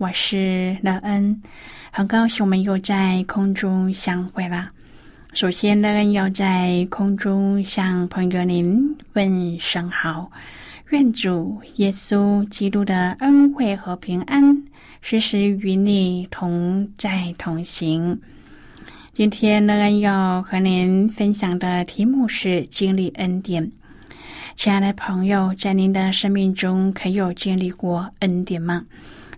我是乐恩。很高兴我们又在空中相会了。首先乐恩，要在空中向朋友您问声好，愿主耶稣基督的恩惠和平安时时与你同在同行。今天乐恩，要和您分享的题目是经历恩典。亲爱的朋友，在您的生命中，可有经历过恩典吗？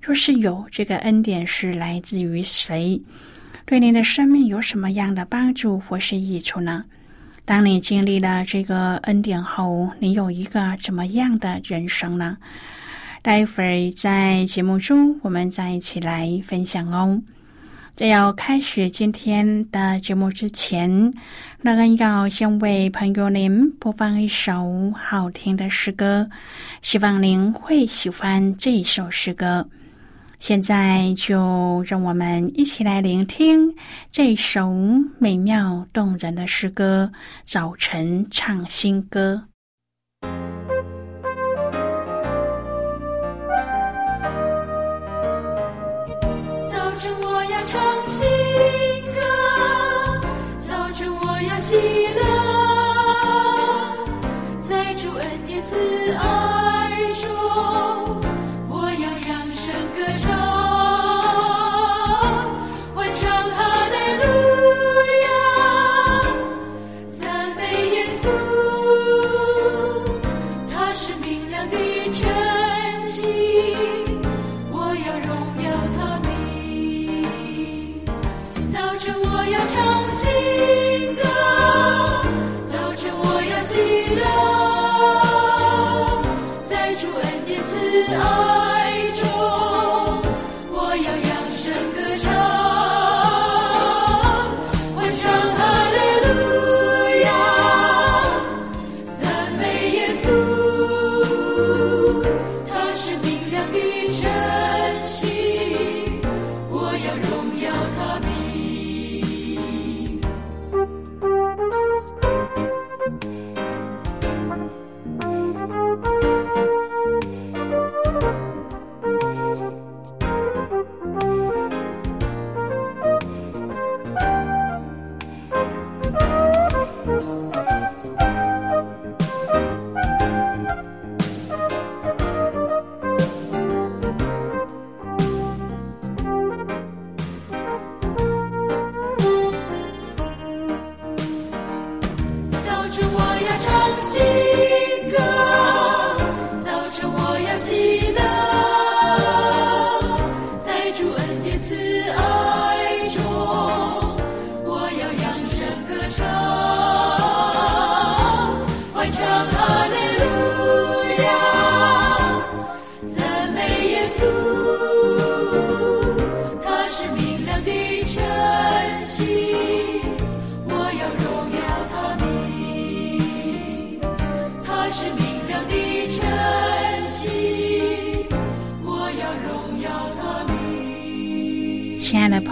若是有这个恩典是来自于谁？对您的生命有什么样的帮助或是益处呢？当你经历了这个恩典后，你有一个怎么样的人生呢？待会儿在节目中，我们再一起来分享哦。在要开始今天的节目之前，那个要先为朋友您播放一首好听的诗歌，希望您会喜欢这首诗歌。现在就让我们一起来聆听这首美妙动人的诗歌《早晨唱新歌》。早晨我要唱新歌，早晨我要喜乐，在主恩典慈爱中。爱。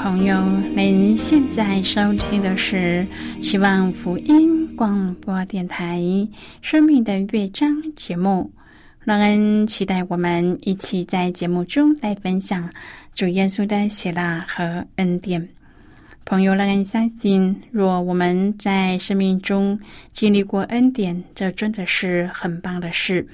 朋友，您现在收听的是希望福音广播电台《生命的乐章》节目。让人期待我们一起在节目中来分享主耶稣的喜乐和恩典。朋友，让人相信，若我们在生命中经历过恩典，这真的是很棒的事。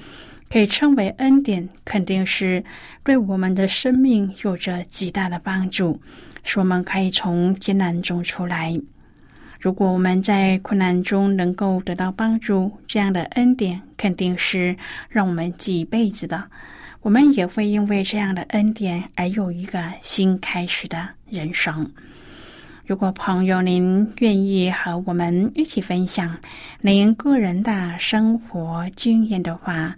可以称为恩典，肯定是对我们的生命有着极大的帮助，使我们可以从艰难中出来。如果我们在困难中能够得到帮助，这样的恩典肯定是让我们记一辈子的。我们也会因为这样的恩典而有一个新开始的人生。如果朋友您愿意和我们一起分享您个人的生活经验的话，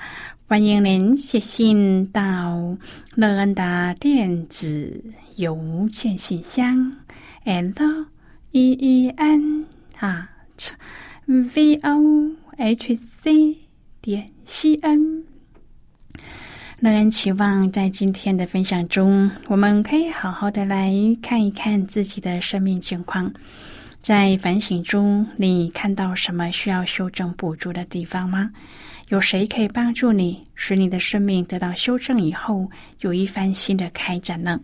欢迎您写信到乐恩的电子邮件信箱，l e e n 啊，v o h c 点 c n。乐恩期望在今天的分享中，我们可以好好的来看一看自己的生命情况。在反省中，你看到什么需要修正补足的地方吗？有谁可以帮助你，使你的生命得到修正以后，有一番新的开展呢？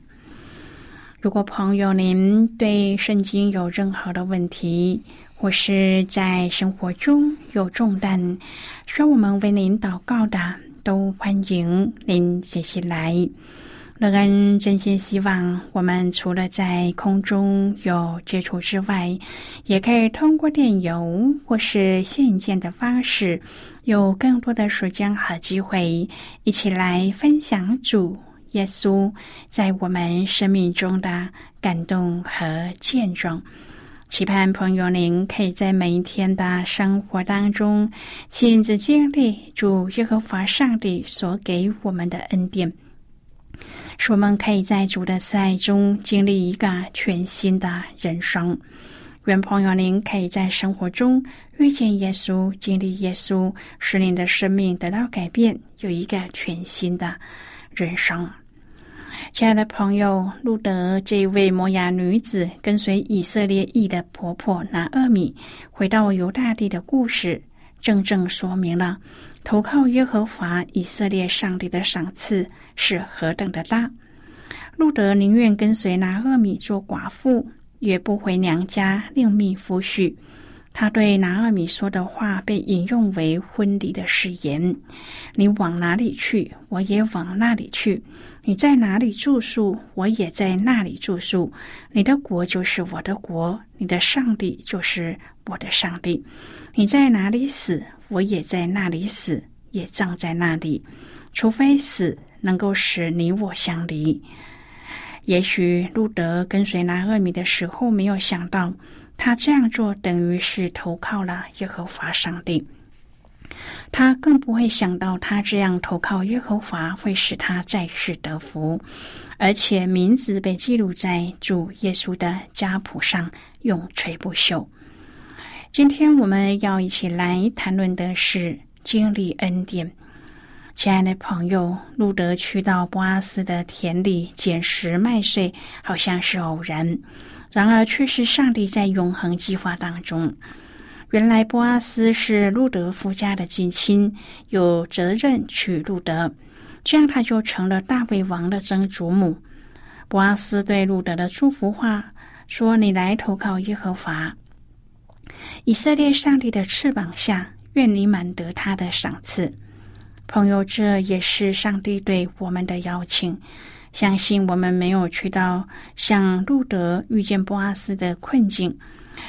如果朋友您对圣经有任何的问题，或是在生活中有重担，需要我们为您祷告的。都欢迎您写信来。乐恩真心希望，我们除了在空中有接触之外，也可以通过电邮或是信件的方式，有更多的时间和机会，一起来分享主耶稣在我们生命中的感动和见证。期盼朋友您可以在每一天的生活当中亲自经历主耶和华上帝所给我们的恩典，使我们可以在主的爱中经历一个全新的人生。愿朋友您可以在生活中遇见耶稣，经历耶稣，使您的生命得到改变，有一个全新的人生。亲爱的朋友，路德这位摩崖女子跟随以色列裔的婆婆拿厄米回到犹大地的故事，正正说明了投靠耶和华以色列上帝的赏赐是何等的大。路德宁愿跟随拿厄米做寡妇，也不回娘家另觅夫婿。他对拿厄米说的话被引用为婚礼的誓言：“你往哪里去，我也往那里去；你在哪里住宿，我也在那里住宿。你的国就是我的国，你的上帝就是我的上帝。你在哪里死，我也在那里死，也葬在那里。除非死能够使你我相离。”也许路德跟随拿厄米的时候，没有想到。他这样做等于是投靠了耶和华上帝，他更不会想到他这样投靠耶和华会使他再世得福，而且名字被记录在主耶稣的家谱上，永垂不朽。今天我们要一起来谈论的是经历恩典。亲爱的朋友，路德去到波阿斯的田里捡拾麦穗，好像是偶然。然而，却是上帝在永恒计划当中。原来，波阿斯是路德夫家的近亲，有责任娶路德，这样他就成了大卫王的曾祖母。波阿斯对路德的祝福话说：“你来投靠耶和华，以色列上帝的翅膀下，愿你满得他的赏赐。”朋友，这也是上帝对我们的邀请。相信我们没有去到像路德遇见波阿斯的困境，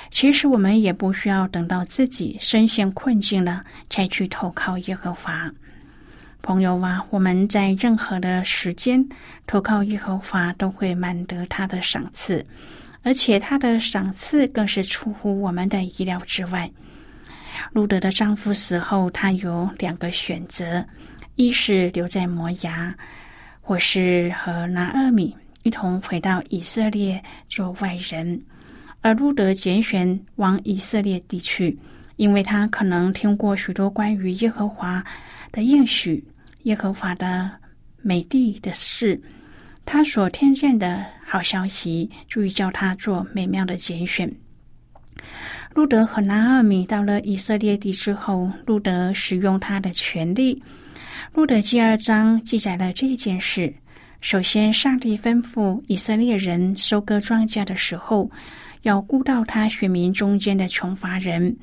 其实我们也不需要等到自己身陷困境了才去投靠耶和华。朋友啊，我们在任何的时间投靠耶和华，都会满得他的赏赐，而且他的赏赐更是出乎我们的意料之外。路德的丈夫死后，他有两个选择：一是留在摩崖。或是和拿厄米一同回到以色列做外人，而路德拣选往以色列地区，因为他可能听过许多关于耶和华的应许、耶和华的美地的事，他所听见的好消息，注意叫他做美妙的拣选。路德和拿厄米到了以色列地之后，路德使用他的权利。路德第二章记载了这件事。首先，上帝吩咐以色列人收割庄稼的时候，要顾到他选民中间的穷乏人。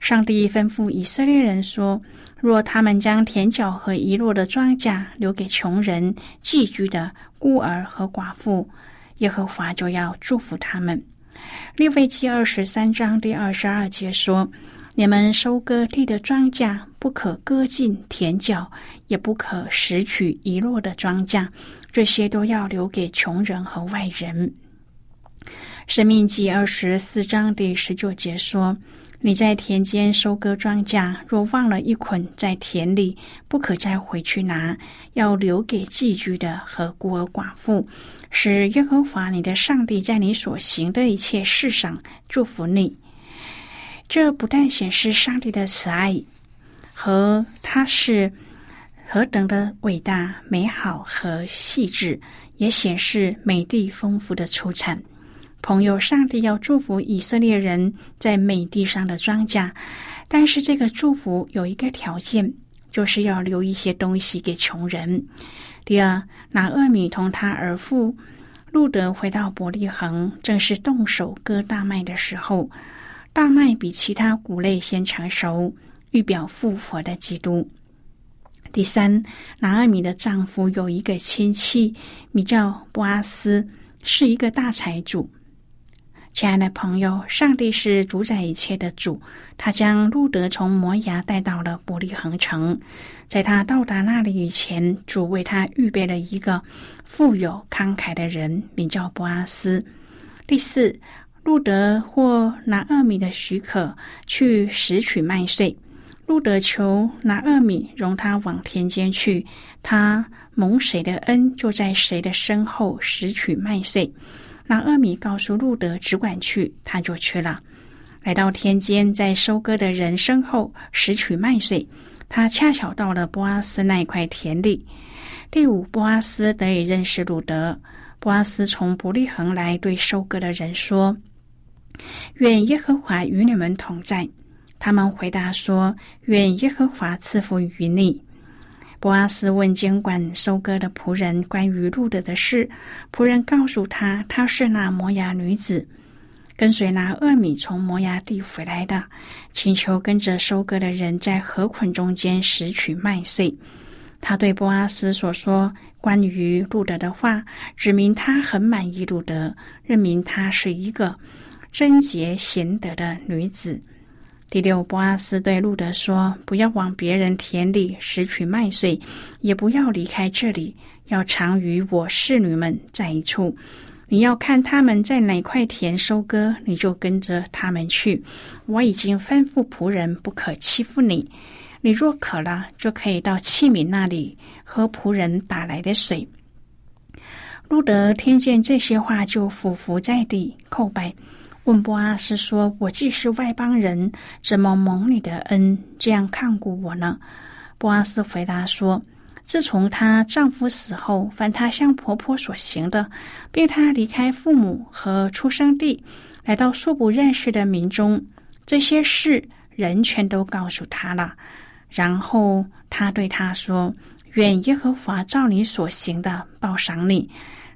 上帝吩咐以色列人说：“若他们将田角和遗落的庄稼留给穷人、寄居的孤儿和寡妇，耶和华就要祝福他们。利未记二十三章第二十二节说：“你们收割地的庄稼，不可割尽田角，也不可拾取遗落的庄稼，这些都要留给穷人和外人。”生命记二十四章第十九节说：“你在田间收割庄稼，若忘了一捆在田里，不可再回去拿，要留给寄居的和孤儿寡妇。”使耶和华你的上帝在你所行的一切事上祝福你。这不但显示上帝的慈爱和他是何等的伟大、美好和细致，也显示美地丰富的出产。朋友，上帝要祝福以色列人在美地上的庄稼，但是这个祝福有一个条件，就是要留一些东西给穷人。第二，拿厄米同他儿父路德回到伯利恒，正是动手割大麦的时候。大麦比其他谷类先成熟，预表复活的基督。第三，拿厄米的丈夫有一个亲戚，名叫布阿斯，是一个大财主。亲爱的朋友，上帝是主宰一切的主。他将路德从摩崖带到了伯利恒城，在他到达那里以前，主为他预备了一个富有慷慨的人，名叫博阿斯。第四，路德或拿二米的许可去拾取麦穗。路德求拿二米容他往田间去，他蒙谁的恩，就在谁的身后拾取麦穗。那阿米告诉路德只管去，他就去了。来到田间，在收割的人身后拾取麦穗。他恰巧到了波阿斯那一块田里。第五，波阿斯得以认识路德。波阿斯从伯利恒来，对收割的人说：“愿耶和华与你们同在。”他们回答说：“愿耶和华赐福于你。”波阿斯问监管收割的仆人关于路德的事，仆人告诉他，她是那摩崖女子，跟随拿厄米从摩崖地回来的，请求跟着收割的人在河捆中间拾取麦穗。他对波阿斯所说关于路德的话，指明他很满意路德，认明她是一个贞洁贤德的女子。第六，波阿斯对路德说：“不要往别人田里拾取麦穗，也不要离开这里，要常与我侍女们在一处。你要看他们在哪块田收割，你就跟着他们去。我已经吩咐仆人不可欺负你。你若渴了，就可以到器皿那里喝仆人打来的水。”路德听见这些话，就俯伏在地叩拜。问波阿斯说：“我既是外邦人，怎么蒙你的恩这样看顾我呢？”波阿斯回答说：“自从她丈夫死后，凡她向婆婆所行的，并她离开父母和出生地，来到素不认识的民中，这些事人全都告诉她了。然后他对她说：‘愿耶和华照你所行的报赏你。’”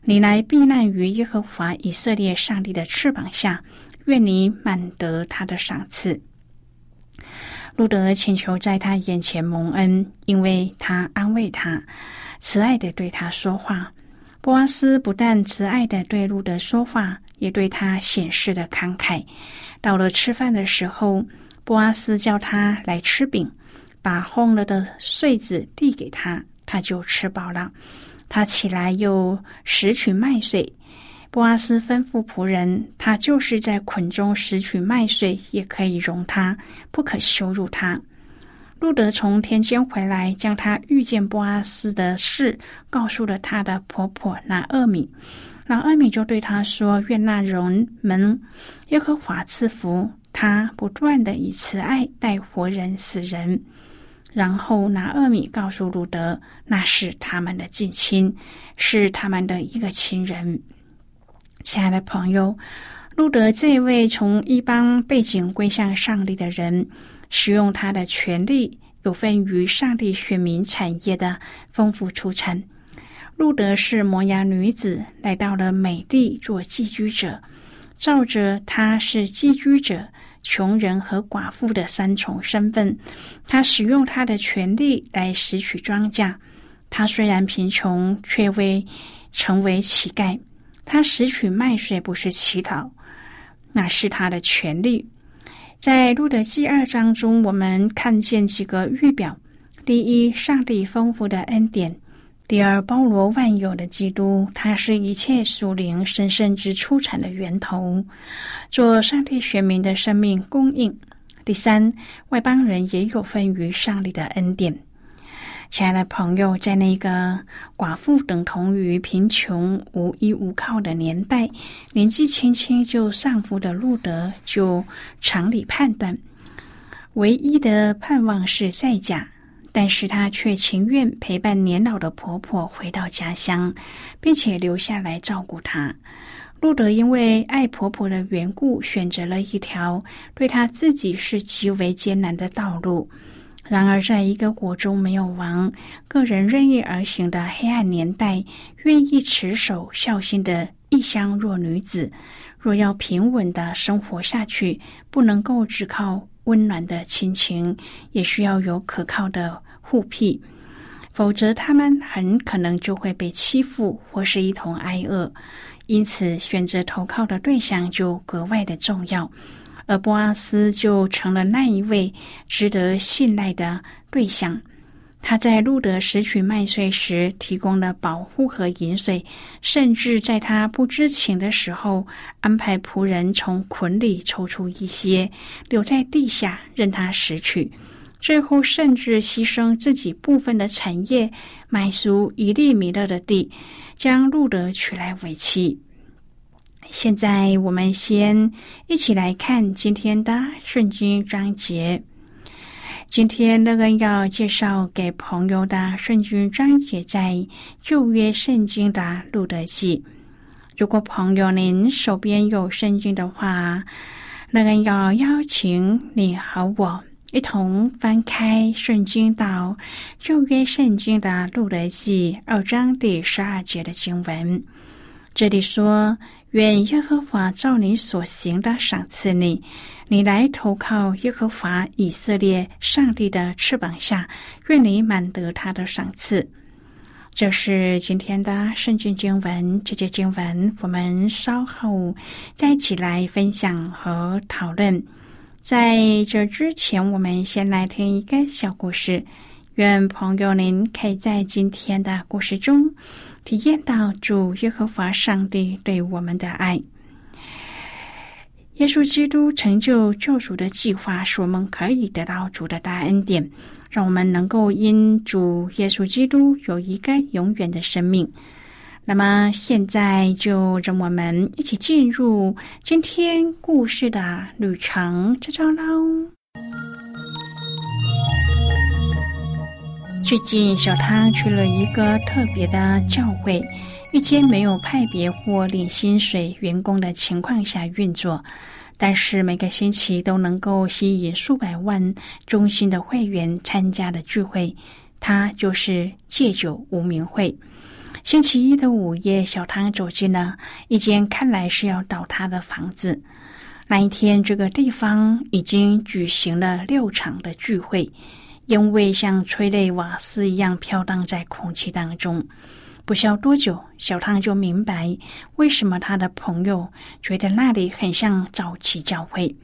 你来避难于耶和华以色列上帝的翅膀下，愿你满得他的赏赐。路德请求在他眼前蒙恩，因为他安慰他，慈爱的对他说话。波阿斯不但慈爱的对路德说话，也对他显示的慷慨。到了吃饭的时候，波阿斯叫他来吃饼，把烘了的穗子递给他，他就吃饱了。他起来又拾取麦穗，波阿斯吩咐仆人，他就是在捆中拾取麦穗，也可以容他，不可羞辱他。路德从田间回来，将他遇见波阿斯的事告诉了他的婆婆拿厄米，拿厄米就对他说：“愿那人们耶和华赐福他，不断的以慈爱待活人死人。”然后拿厄米告诉路德，那是他们的近亲，是他们的一个亲人。亲爱的朋友，路德这位从一般背景归向上帝的人，使用他的权利，有份于上帝选民产业的丰富出产。路德是摩崖女子，来到了美地做寄居者，照着他是寄居者。穷人和寡妇的三重身份，他使用他的权利来拾取庄稼。他虽然贫穷，却未成为乞丐。他拾取麦穗不是乞讨，那是他的权利。在路德记二章中，我们看见几个预表：第一，上帝丰富的恩典；第二，包罗万有的基督，他是一切属灵神圣之出产的源头，做上帝选民的生命供应；第三，外邦人也有份于上帝的恩典。亲爱的朋友，在那个寡妇等同于贫穷、无依无靠的年代，年纪轻轻就丧夫的路德，就常理判断，唯一的盼望是再嫁，但是她却情愿陪伴年老的婆婆回到家乡，并且留下来照顾她。路德因为爱婆婆的缘故，选择了一条对她自己是极为艰难的道路。然而，在一个国中没有王、个人任意而行的黑暗年代，愿意持守孝心的异乡弱女子，若要平稳的生活下去，不能够只靠温暖的亲情，也需要有可靠的护庇，否则他们很可能就会被欺负或是一同挨饿。因此，选择投靠的对象就格外的重要。而波阿斯就成了那一位值得信赖的对象。他在路德拾取麦穗时提供了保护和饮水，甚至在他不知情的时候，安排仆人从捆里抽出一些，留在地下任他拾取。最后，甚至牺牲自己部分的产业，买足一粒米勒的地，将路德娶来为妻。现在我们先一起来看今天的圣经章节。今天乐恩要介绍给朋友的圣经章节在旧约圣经的路德记。如果朋友您手边有圣经的话，乐恩要邀请你和我一同翻开圣经到旧约圣经的路德记二章第十二节的经文。这里说。愿耶和华照你所行的赏赐你，你来投靠耶和华以色列上帝的翅膀下，愿你满得他的赏赐。这是今天的圣经经文，这节经文我们稍后再一起来分享和讨论。在这之前，我们先来听一个小故事。愿朋友您可以在今天的故事中。体验到主耶和华上帝对我们的爱，耶稣基督成就救赎的计划，使我们可以得到主的大恩典，让我们能够因主耶稣基督有一个永远的生命。那么，现在就让我们一起进入今天故事的旅程之中喽。最近，小汤去了一个特别的教会，一间没有派别或领薪水员工的情况下运作，但是每个星期都能够吸引数百万忠心的会员参加的聚会。它就是戒酒无名会。星期一的午夜，小汤走进了一间看来是要倒塌的房子。那一天，这个地方已经举行了六场的聚会。因为像催泪瓦斯一样飘荡在空气当中，不消多久，小汤就明白为什么他的朋友觉得那里很像早期教会。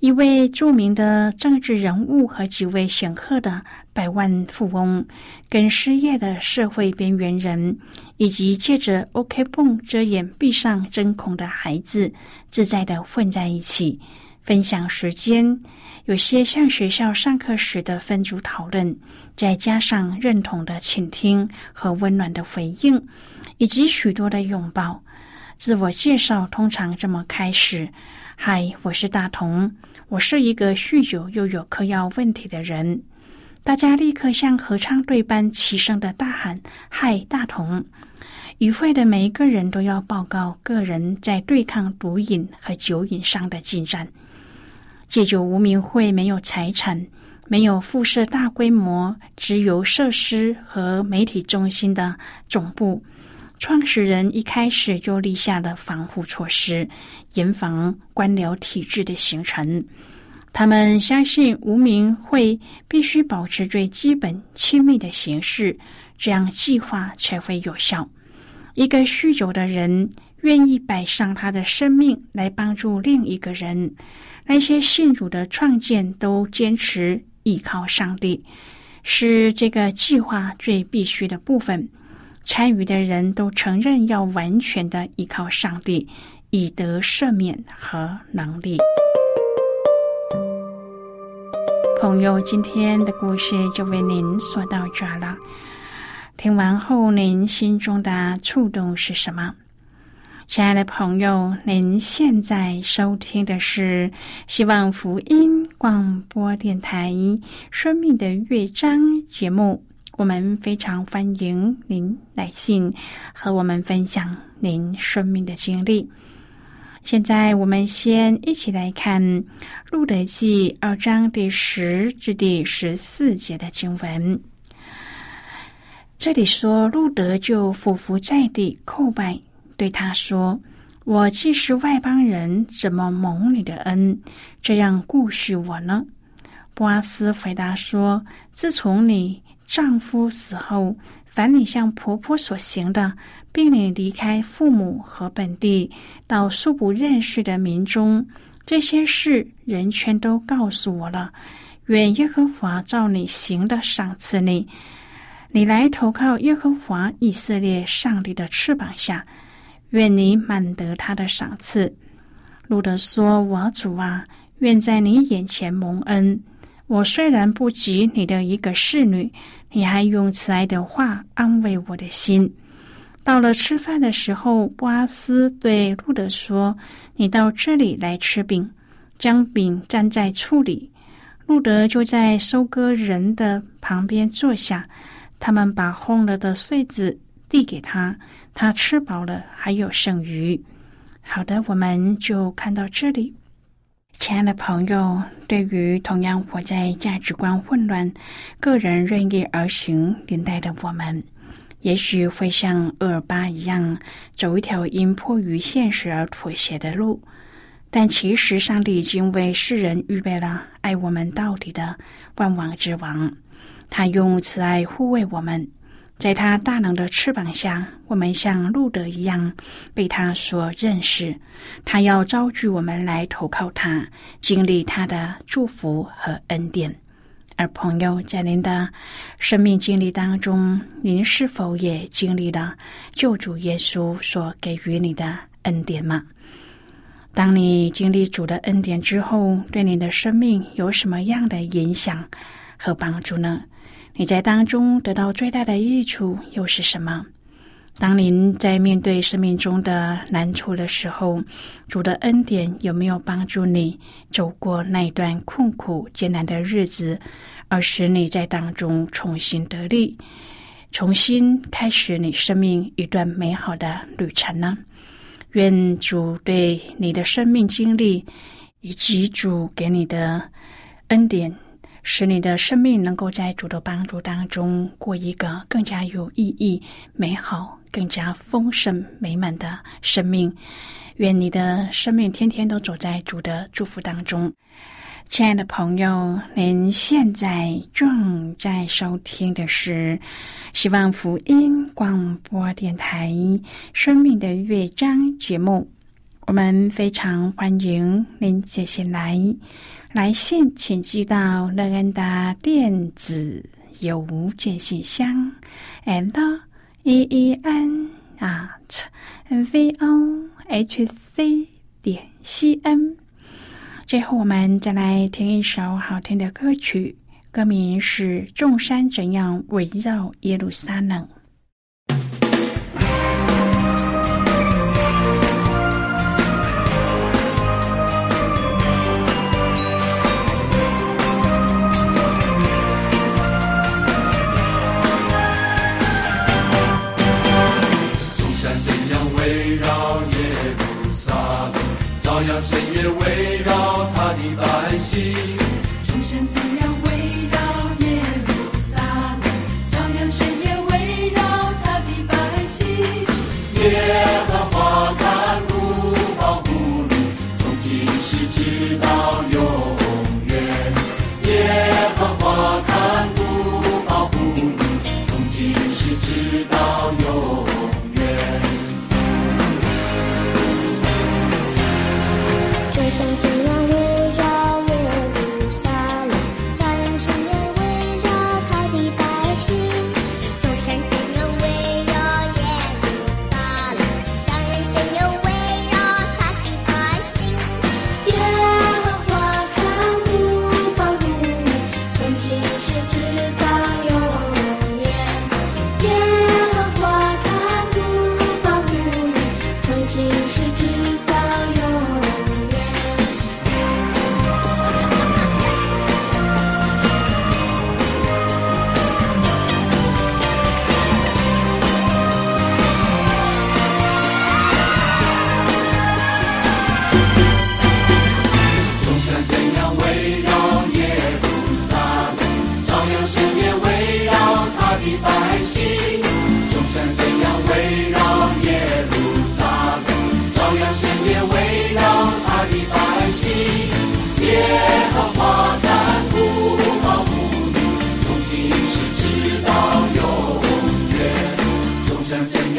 一位著名的政治人物和几位显赫的百万富翁，跟失业的社会边缘人，以及借着 OK 泵遮掩闭上针孔的孩子，自在的混在一起，分享时间。有些像学校上课时的分组讨论，再加上认同的倾听和温暖的回应，以及许多的拥抱。自我介绍通常这么开始：“嗨，我是大同，我是一个酗酒又有嗑药问题的人。”大家立刻像合唱队般齐声的大喊：“嗨，大同！”与会的每一个人都要报告个人在对抗毒瘾和酒瘾上的进展。戒酒无名会没有财产，没有辐射大规模，只有设施和媒体中心的总部。创始人一开始就立下了防护措施，严防官僚体制的形成。他们相信无名会必须保持最基本亲密的形式，这样计划才会有效。一个酗酒的人。愿意摆上他的生命来帮助另一个人。那些信主的创建都坚持依靠上帝，是这个计划最必须的部分。参与的人都承认要完全的依靠上帝，以得赦免和能力。朋友，今天的故事就为您说到这了。听完后，您心中的触动是什么？亲爱的朋友，您现在收听的是希望福音广播电台《生命的乐章》节目。我们非常欢迎您来信和我们分享您生命的经历。现在，我们先一起来看《路德记》二章第十至第十四节的经文。这里说，路德就俯伏在地叩拜，对他说：“我既是外邦人，怎么蒙你的恩，这样顾恤我呢？”波阿斯回答说：“自从你丈夫死后。”凡你向婆婆所行的，并你离开父母和本地，到素不认识的民中，这些事人全都告诉我了。愿耶和华照你行的赏赐你，你来投靠耶和华以色列上帝的翅膀下，愿你满得他的赏赐。路德说：“我主啊，愿在你眼前蒙恩。我虽然不及你的一个侍女。”你还用慈爱的话安慰我的心。到了吃饭的时候，布阿斯对路德说：“你到这里来吃饼，将饼蘸在醋里。”路德就在收割人的旁边坐下。他们把烘了的穗子递给他，他吃饱了，还有剩余。好的，我们就看到这里。亲爱的朋友，对于同样活在价值观混乱、个人任意而行年代的我们，也许会像厄尔巴一样，走一条因迫于现实而妥协的路。但其实，上帝已经为世人预备了爱我们到底的万王之王，他用慈爱护卫我们。在他大能的翅膀下，我们像路德一样被他所认识。他要招聚我们来投靠他，经历他的祝福和恩典。而朋友，在您的生命经历当中，您是否也经历了救主耶稣所给予你的恩典吗？当你经历主的恩典之后，对你的生命有什么样的影响和帮助呢？你在当中得到最大的益处又是什么？当您在面对生命中的难处的时候，主的恩典有没有帮助你走过那一段困苦艰难的日子，而使你在当中重新得力，重新开始你生命一段美好的旅程呢？愿主对你的生命经历以及主给你的恩典。使你的生命能够在主的帮助当中过一个更加有意义、美好、更加丰盛、美满的生命。愿你的生命天天都走在主的祝福当中。亲爱的朋友，您现在正在收听的是希望福音广播电台《生命的乐章》节目。我们非常欢迎您接下来。来信请寄到乐恩的电子邮件信箱，and e e n at v o h c 点 c n。最后，我们再来听一首好听的歌曲，歌名是《众山怎样围绕耶路撒冷》。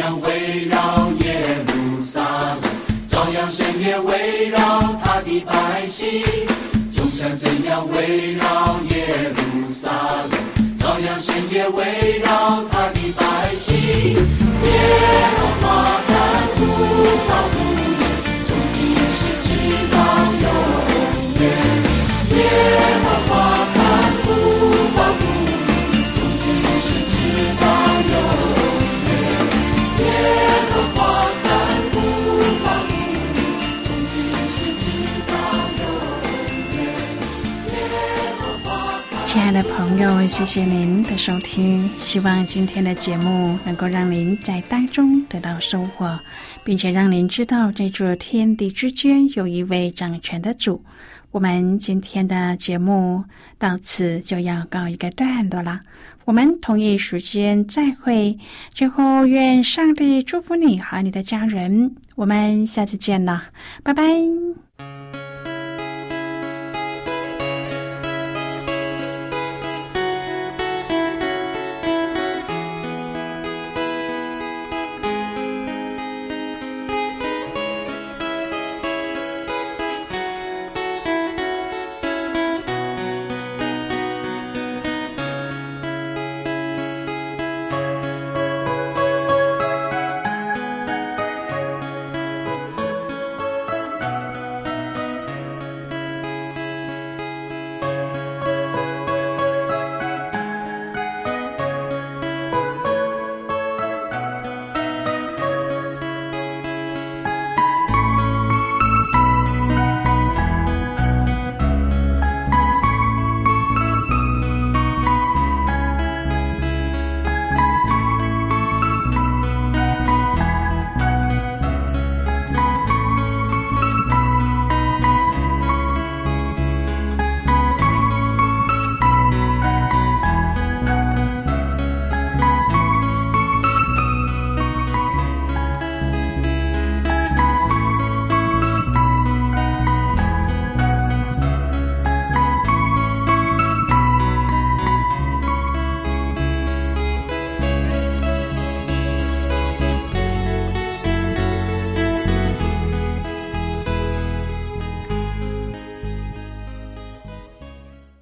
样围绕耶路撒冷，照样神也围绕他的百姓。众山怎样围绕耶路撒冷，照样神也围绕他的百姓。耶和华看不到的朋友，谢谢您的收听。希望今天的节目能够让您在当中得到收获，并且让您知道，在这天地之间有一位掌权的主。我们今天的节目到此就要告一个段落了。我们同一时间再会。最后，愿上帝祝福你和你的家人。我们下次见了，拜拜。